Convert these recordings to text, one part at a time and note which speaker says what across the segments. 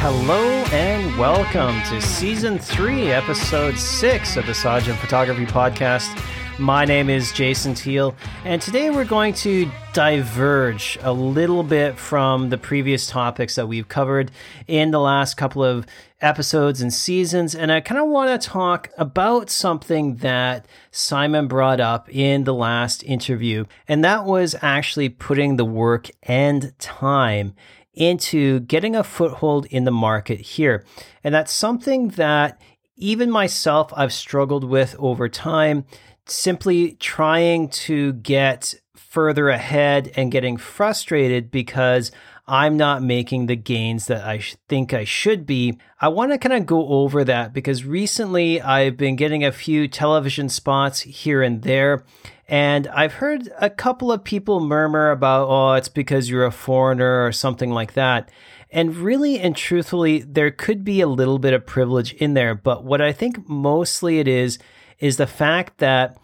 Speaker 1: Hello and welcome to season three, episode six of the Sajin Photography Podcast. My name is Jason Teal, and today we're going to diverge a little bit from the previous topics that we've covered in the last couple of episodes and seasons. And I kind of want to talk about something that Simon brought up in the last interview, and that was actually putting the work and time into getting a foothold in the market here. And that's something that even myself I've struggled with over time simply trying to get further ahead and getting frustrated because I'm not making the gains that I think I should be. I want to kind of go over that because recently I've been getting a few television spots here and there. And I've heard a couple of people murmur about, oh, it's because you're a foreigner or something like that. And really and truthfully, there could be a little bit of privilege in there. But what I think mostly it is, is the fact that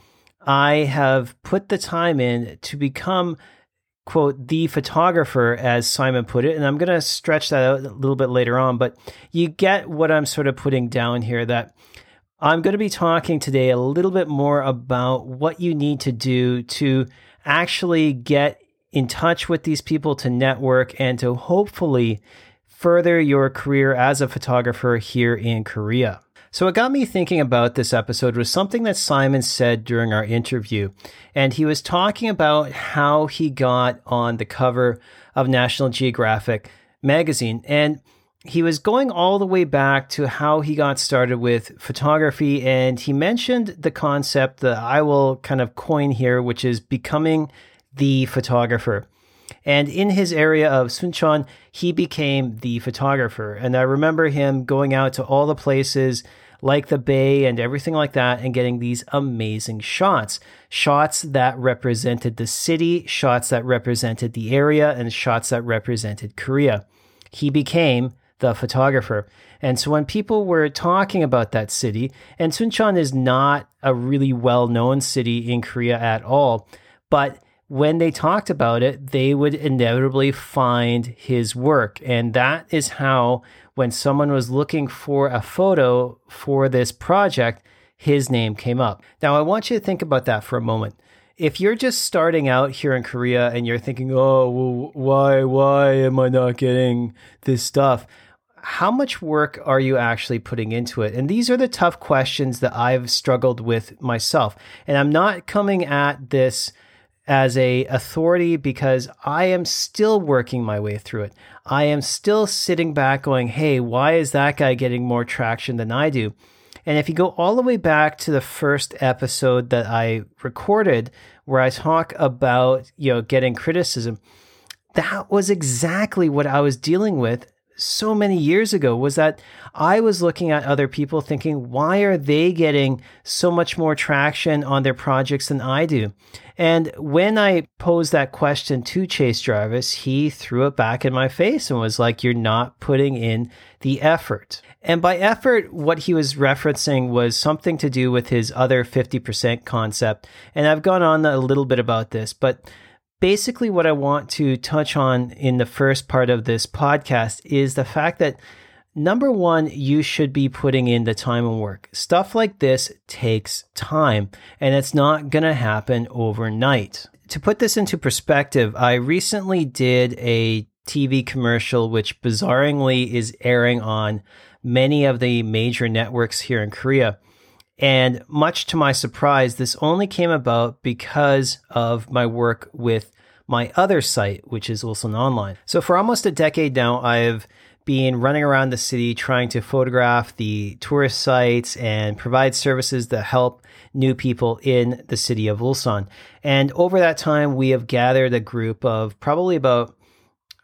Speaker 1: I have put the time in to become, quote, the photographer, as Simon put it. And I'm going to stretch that out a little bit later on, but you get what I'm sort of putting down here that I'm going to be talking today a little bit more about what you need to do to actually get in touch with these people to network and to hopefully further your career as a photographer here in Korea. So, what got me thinking about this episode was something that Simon said during our interview. And he was talking about how he got on the cover of National Geographic magazine. And he was going all the way back to how he got started with photography. And he mentioned the concept that I will kind of coin here, which is becoming the photographer. And in his area of Suncheon, he became the photographer. And I remember him going out to all the places like the bay and everything like that and getting these amazing shots. Shots that represented the city, shots that represented the area, and shots that represented Korea. He became the photographer. And so when people were talking about that city, and Suncheon is not a really well known city in Korea at all, but when they talked about it, they would inevitably find his work. And that is how when someone was looking for a photo for this project, his name came up. Now, I want you to think about that for a moment. If you're just starting out here in Korea and you're thinking, oh, well, why, why am I not getting this stuff? How much work are you actually putting into it? And these are the tough questions that I've struggled with myself. And I'm not coming at this as a authority because I am still working my way through it. I am still sitting back going, "Hey, why is that guy getting more traction than I do?" And if you go all the way back to the first episode that I recorded where I talk about, you know, getting criticism, that was exactly what I was dealing with so many years ago was that I was looking at other people thinking, why are they getting so much more traction on their projects than I do? And when I posed that question to Chase Jarvis, he threw it back in my face and was like, You're not putting in the effort. And by effort, what he was referencing was something to do with his other 50% concept. And I've gone on a little bit about this, but basically what I want to touch on in the first part of this podcast is the fact that number one, you should be putting in the time and work. Stuff like this takes time and it's not going to happen overnight. To put this into perspective, I recently did a TV commercial, which bizarrely is airing on many of the major networks here in Korea. And much to my surprise, this only came about because of my work with my other site, which is Ulsan Online. So for almost a decade now, I've been running around the city trying to photograph the tourist sites and provide services that help new people in the city of Ulsan. And over that time, we have gathered a group of probably about,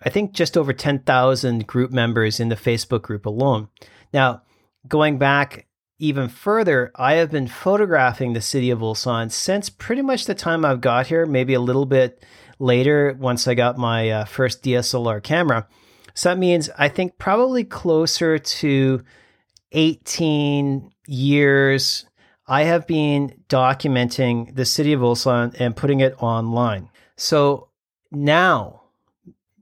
Speaker 1: I think, just over 10,000 group members in the Facebook group alone. Now, going back even further, I have been photographing the city of Ulsan since pretty much the time I've got here, maybe a little bit later once I got my uh, first DSLR camera. So that means I think probably closer to 18 years I have been documenting the city of Ulsan and putting it online. So now,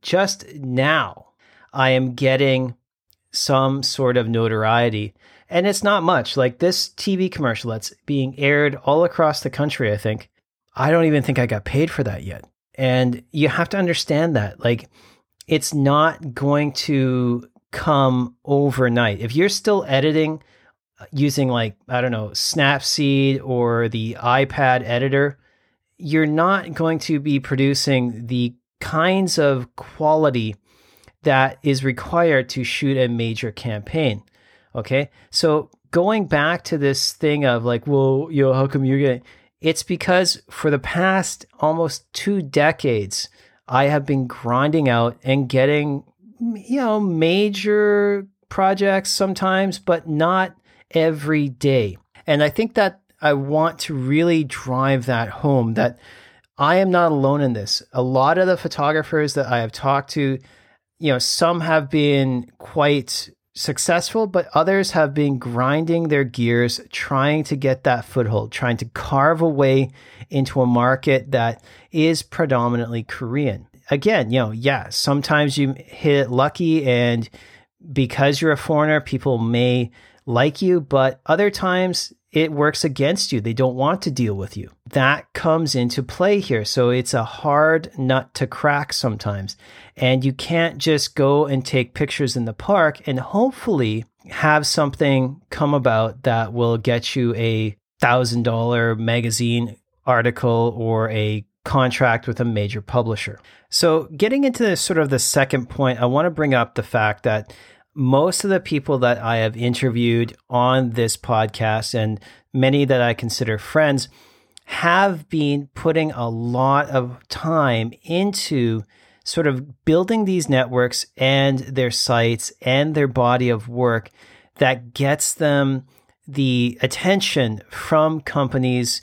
Speaker 1: just now, I am getting some sort of notoriety. And it's not much. Like this TV commercial that's being aired all across the country, I think. I don't even think I got paid for that yet. And you have to understand that. Like, it's not going to come overnight. If you're still editing uh, using, like, I don't know, Snapseed or the iPad editor, you're not going to be producing the kinds of quality that is required to shoot a major campaign. Okay. So going back to this thing of like, well, you know, how come you're getting it's because for the past almost two decades, I have been grinding out and getting, you know, major projects sometimes, but not every day. And I think that I want to really drive that home that I am not alone in this. A lot of the photographers that I have talked to, you know, some have been quite successful, but others have been grinding their gears, trying to get that foothold, trying to carve a way into a market that is predominantly Korean. Again, you know, yeah, sometimes you hit it lucky and because you're a foreigner, people may like you, but other times it works against you. They don't want to deal with you. That comes into play here. So it's a hard nut to crack sometimes. And you can't just go and take pictures in the park and hopefully have something come about that will get you a thousand dollar magazine article or a contract with a major publisher. So, getting into this, sort of the second point, I want to bring up the fact that most of the people that I have interviewed on this podcast and many that I consider friends have been putting a lot of time into sort of building these networks and their sites and their body of work that gets them the attention from companies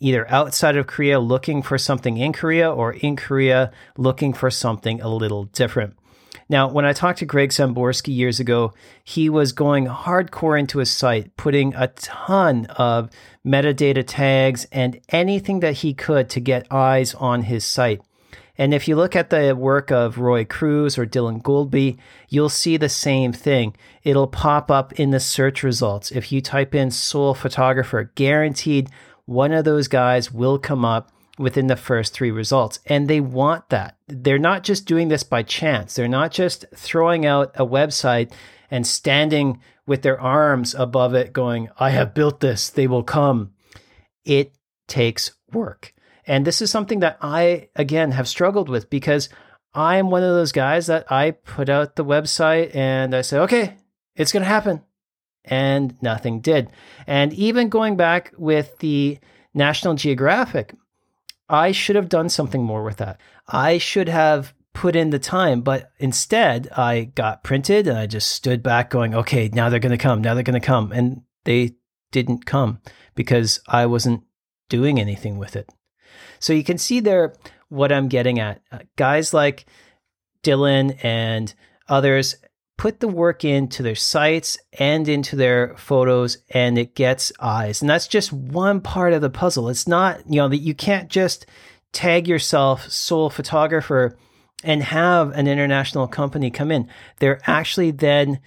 Speaker 1: either outside of Korea looking for something in Korea or in Korea looking for something a little different. Now, when I talked to Greg Samborski years ago, he was going hardcore into his site, putting a ton of metadata tags and anything that he could to get eyes on his site. And if you look at the work of Roy Cruz or Dylan Goldby, you'll see the same thing. It'll pop up in the search results. If you type in Seoul photographer, guaranteed one of those guys will come up within the first three results. And they want that. They're not just doing this by chance. They're not just throwing out a website and standing with their arms above it going, I have built this, they will come. It takes work. And this is something that I, again, have struggled with because I'm one of those guys that I put out the website and I say, okay, it's going to happen. And nothing did. And even going back with the National Geographic, I should have done something more with that. I should have put in the time, but instead I got printed and I just stood back going, okay, now they're going to come. Now they're going to come. And they didn't come because I wasn't doing anything with it. So you can see there what I'm getting at. Uh, guys like Dylan and others put the work into their sites and into their photos and it gets eyes. And that's just one part of the puzzle. It's not, you know, that you can't just tag yourself Seoul photographer and have an international company come in. They're actually then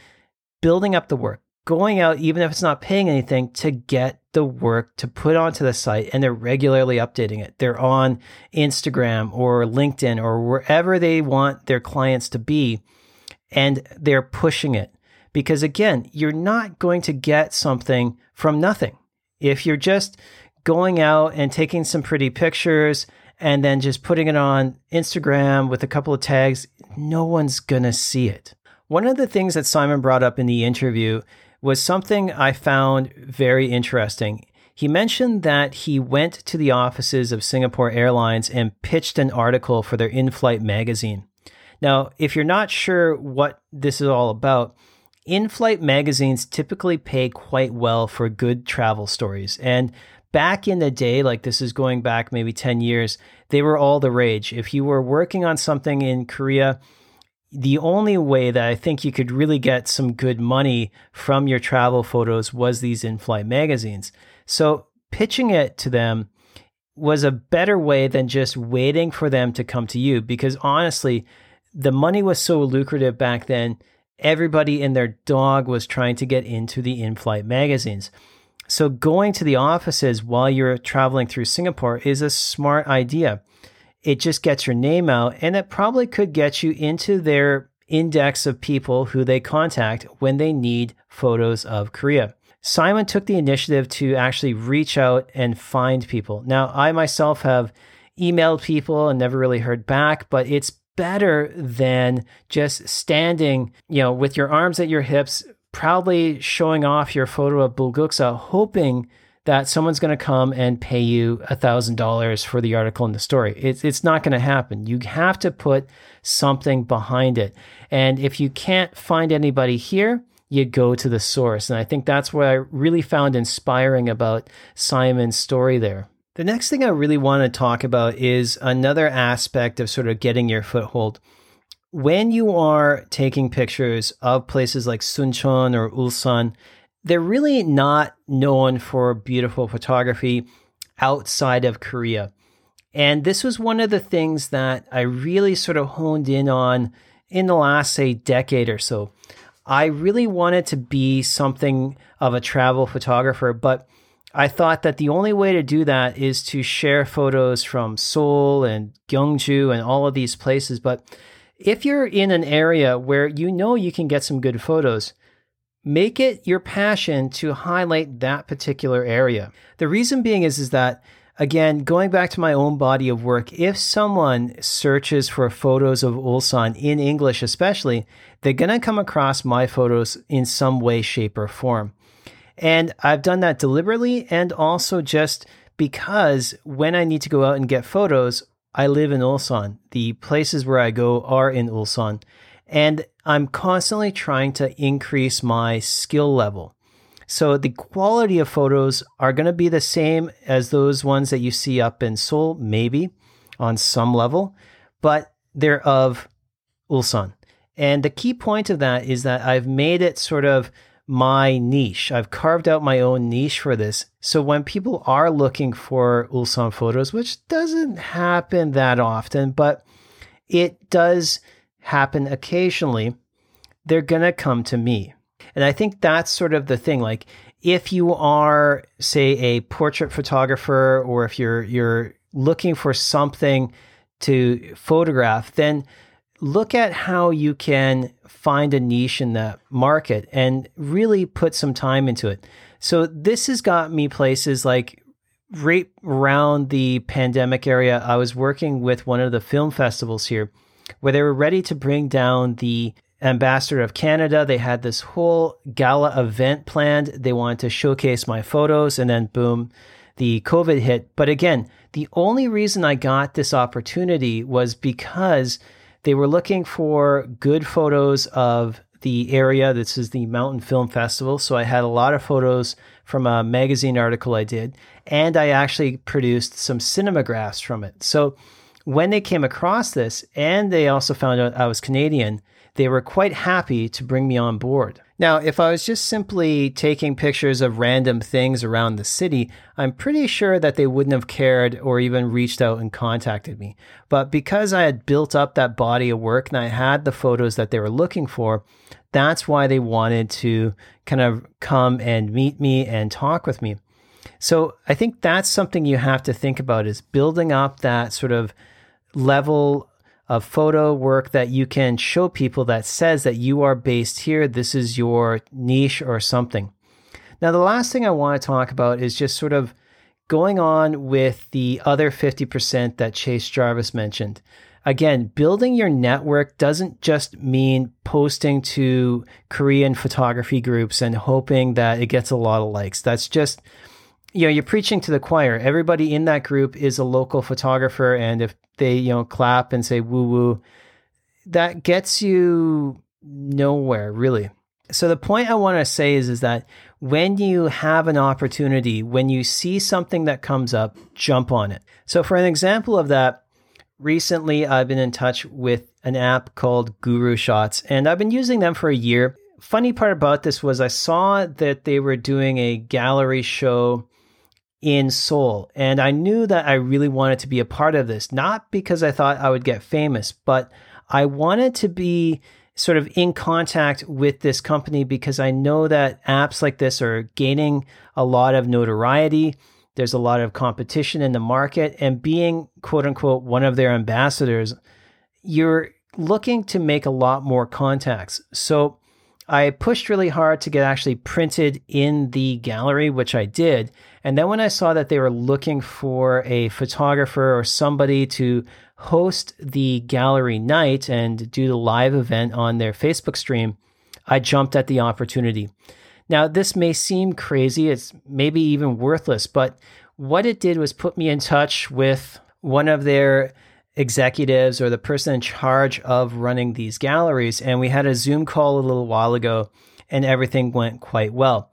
Speaker 1: building up the work, going out, even if it's not paying anything, to get the work to put onto the site and they're regularly updating it. They're on Instagram or LinkedIn or wherever they want their clients to be and they're pushing it. Because again, you're not going to get something from nothing. If you're just going out and taking some pretty pictures and then just putting it on Instagram with a couple of tags, no one's going to see it. One of the things that Simon brought up in the interview was something I found very interesting. He mentioned that he went to the offices of Singapore Airlines and pitched an article for their in flight magazine. Now, if you're not sure what this is all about, in flight magazines typically pay quite well for good travel stories. And back in the day, like this is going back maybe 10 years, they were all the rage. If you were working on something in Korea, the only way that I think you could really get some good money from your travel photos was these in flight magazines. So pitching it to them was a better way than just waiting for them to come to you because honestly, the money was so lucrative back then. everybody and their dog was trying to get into the in flight magazines. So, going to the offices while you're traveling through Singapore is a smart idea. It just gets your name out and it probably could get you into their index of people who they contact when they need photos of Korea. Simon took the initiative to actually reach out and find people. Now, I myself have emailed people and never really heard back, but it's better than just standing, you know, with your arms at your hips, proudly showing off your photo of Bulguksa, hoping that someone's going to come and pay you $1,000 for the article in the story. It's, it's not going to happen. You have to put something behind it. And if you can't find anybody here, you go to the source. And I think that's what I really found inspiring about Simon's story there. The next thing I really want to talk about is another aspect of sort of getting your foothold. When you are taking pictures of places like Suncheon or Ulsan, they're really not known for beautiful photography outside of Korea. And this was one of the things that I really sort of honed in on in the last, say, decade or so. I really wanted to be something of a travel photographer, but I thought that the only way to do that is to share photos from Seoul and Gyeongju and all of these places. But if you're in an area where you know you can get some good photos, make it your passion to highlight that particular area. The reason being is, is that again, going back to my own body of work, if someone searches for photos of Ulsan in English, especially, they're going to come across my photos in some way, shape, or form. And I've done that deliberately and also just because when I need to go out and get photos, I live in Ulsan. The places where I go are in Ulsan. And I'm constantly trying to increase my skill level. So the quality of photos are going to be the same as those ones that you see up in Seoul, maybe on some level, but they're of Ulsan. And the key point of that is that I've made it sort of my niche. I've carved out my own niche for this. So when people are looking for Ulsan photos, which doesn't happen that often, but it does happen occasionally, they're going to come to me. And I think that's sort of the thing. Like if you are, say, a portrait photographer, or if you're you're looking for something to photograph, then look at how you can find a niche in that market and really put some time into it. So this has got me places like right around the pandemic area. I was working with one of the film festivals here where they were ready to bring down the ambassador of Canada. They had this whole gala event planned. They wanted to showcase my photos, and then boom, the COVID hit. But again, the only reason I got this opportunity was because they were looking for good photos of the area. This is the Mountain Film Festival. So I had a lot of photos from a magazine article I did, and I actually produced some cinemagraphs from it. So when they came across this, and they also found out I was Canadian, they were quite happy to bring me on board. Now, if I was just simply taking pictures of random things around the city, I'm pretty sure that they wouldn't have cared or even reached out and contacted me. But because I had built up that body of work and I had the photos that they were looking for, that's why they wanted to kind of come and meet me and talk with me. So I think that's something you have to think about is building up that sort of level of photo work that you can show people that says that you are based here. This is your niche or something. Now, the last thing I want to talk about is just sort of going on with the other 50% that Chase Jarvis mentioned. Again, building your network doesn't just mean posting to Korean photography groups and hoping that it gets a lot of likes. That's just you know you're preaching to the choir. Everybody in that group is a local photographer and if they you know clap and say woo woo that gets you nowhere really. So the point i want to say is is that when you have an opportunity when you see something that comes up jump on it. So for an example of that recently i've been in touch with an app called GuruShots and i've been using them for a year. Funny part about this was i saw that they were doing a gallery show in Seoul. And I knew that I really wanted to be a part of this, not because I thought I would get famous, but I wanted to be sort of in contact with this company because I know that apps like this are gaining a lot of notoriety. There's a lot of competition in the market, and being quote unquote one of their ambassadors, you're looking to make a lot more contacts. So I pushed really hard to get actually printed in the gallery, which I did. And then when I saw that they were looking for a photographer or somebody to host the gallery night and do the live event on their Facebook stream, I jumped at the opportunity. Now, this may seem crazy, it's maybe even worthless, but what it did was put me in touch with one of their executives or the person in charge of running these galleries. And we had a Zoom call a little while ago, and everything went quite well.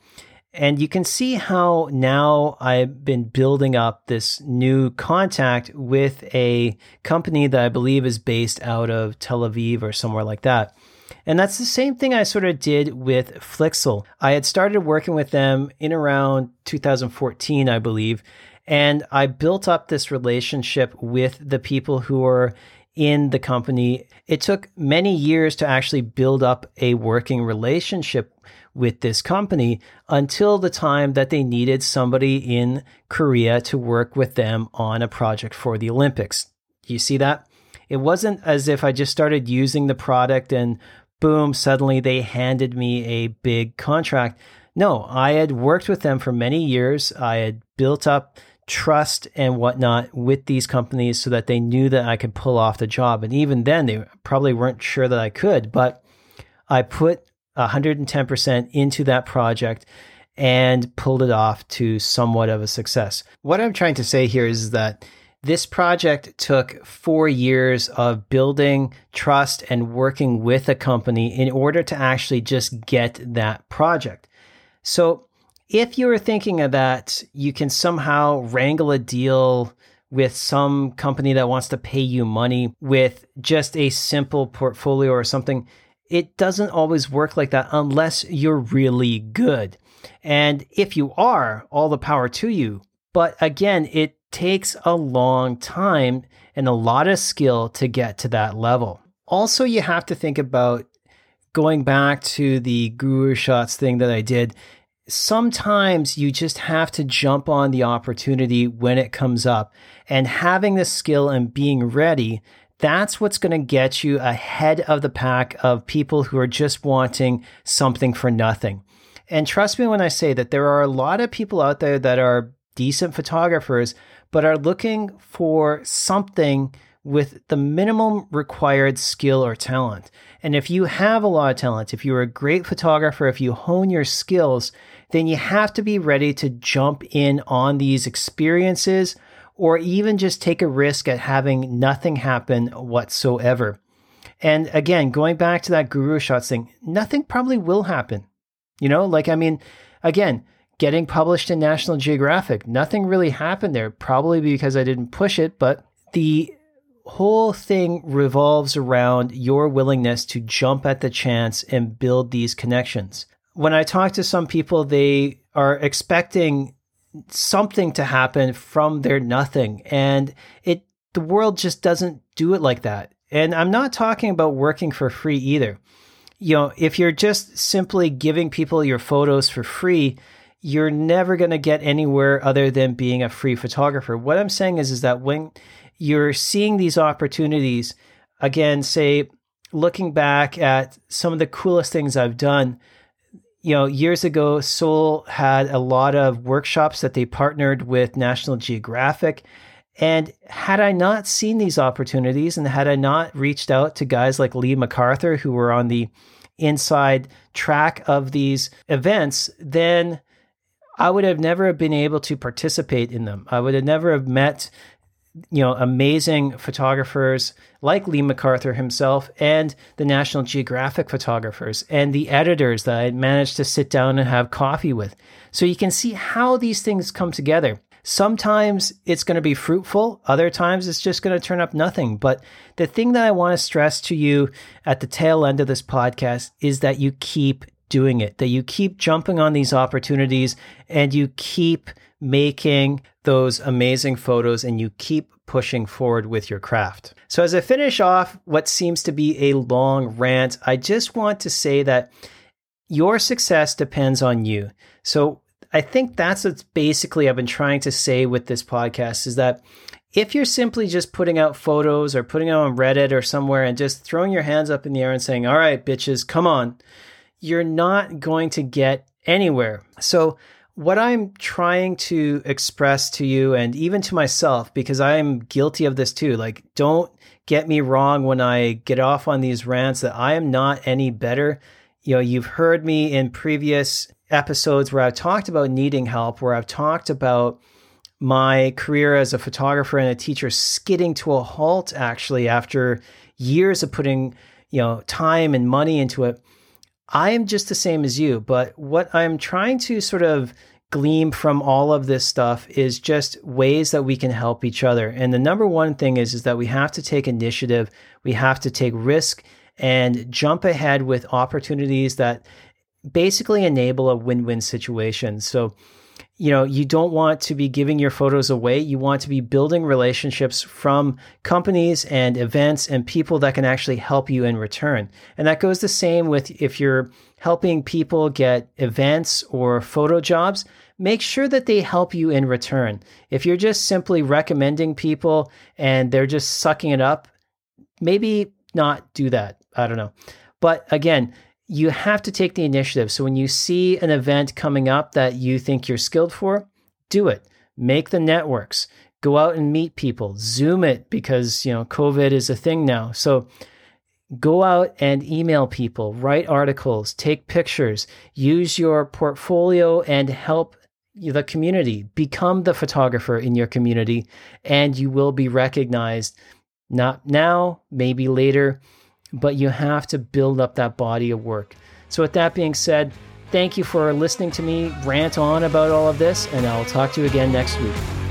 Speaker 1: And you can see how now I've been building up this new contact with a company that I believe is based out of Tel Aviv or somewhere like that. And that's the same thing I sort of did with Flixel. I had started working with them in around 2014, I believe. And I built up this relationship with the people who were in the company. It took many years to actually build up a working relationship with this company until the time that they needed somebody in Korea to work with them on a project for the Olympics. You see that? It wasn't as if I just started using the product and boom, suddenly they handed me a big contract. No, I had worked with them for many years. I had built up trust and whatnot with these companies so that they knew that I could pull off the job. And even then, they probably weren't sure that I could, but I put 110% into that project and pulled it off to somewhat of a success. What I'm trying to say here is that this project took four years of building trust and working with a company in order to actually just get that project. So if you were thinking of that, you can somehow wrangle a deal with some company that wants to pay you money with just a simple portfolio or something. It doesn't always work like that unless you're really good. And if you are, all the power to you. But again, it takes a long time and a lot of skill to get to that level. Also, you have to think about going back to the GuruShots thing that I did sometimes you just have to jump on the opportunity when it comes up and having the skill and being ready that's what's going to get you ahead of the pack of people who are just wanting something for nothing. And trust me when I say that there are a lot of people out there that are decent photographers, but are looking for something with the minimum required skill or talent. And if you have a lot of talent, if you're a great photographer, if you hone your skills, then you have to be ready to jump in on these experiences or even just take a risk at having nothing happen whatsoever. And again, going back to that GuruShots thing, nothing probably will happen. You know, like, I mean, again, getting published in National Geographic, nothing really happened there, probably because I didn't push it, but the whole thing revolves around your willingness to jump at the chance and build these connections when I talk to some people, they are expecting something to happen from their nothing. And it the world just doesn't do it like that. And I'm not talking about working for free either. You know, if you're just simply giving people your photos for free, you're never going to get anywhere other than being a free photographer. What I'm saying is is that when you're seeing these opportunities, again, say looking back at some of the coolest things I've done, you know, years ago, Seoul had a lot of workshops that they partnered with National Geographic. And had I not seen these opportunities and had I not reached out to guys like Lee MacArthur, who were on the inside track of these events, then I would have never been able to participate in them. I would have never have met you know, amazing photographers like Lee MacArthur himself and the National Geographic photographers and the editors that I managed to sit down and have coffee with. So you can see how these things come together. Sometimes it's going to be fruitful, other times it's just going to turn up nothing. But the thing that I want to stress to you at the tail end of this podcast is that you keep doing it, that you keep jumping on these opportunities and you keep making those amazing photos and you keep pushing forward with your craft. So, as I finish off what seems to be a long rant, I just want to say that your success depends on you. So, I think that's what basically I've been trying to say with this podcast is that if you're simply just putting out photos or putting them on Reddit or somewhere and just throwing your hands up in the air and saying, all right, bitches, come on, you're not going to get anywhere. So, what I'm trying to express to you and even to myself, because I'm guilty of this too, like, don't get me wrong when I get off on these rants that I am not any better. You know, you've heard me in previous episodes where I've talked about needing help, where I've talked about my career as a photographer and a teacher skidding to a halt actually after years of putting, you know, time and money into it. I am just the same as you, but what I'm trying to sort of glean from all of this stuff is just ways that we can help each other. And the number one thing is is that we have to take initiative, we have to take risk and jump ahead with opportunities that basically enable a win-win situation. So you know you don't want to be giving your photos away. You want to be building relationships from companies and events and people that can actually help you in return. And that goes the same with if you're helping people get events or photo jobs make sure that they help you in return. If you're just simply recommending people and they're just sucking it up maybe not do that. I don't know. But again you have to take the initiative. So when you see an event coming up that you think you're skilled for, do it. Make the networks. Go out and meet people. Zoom it because, you know, COVID is a thing now. So go out and email people, write articles, take pictures, use your portfolio and help the community. Become the photographer in your community and you will be recognized not now, maybe later but you have to build up that body of work. So, with that being said, thank you for listening to me rant on about all of this, and I'll talk to you again next week.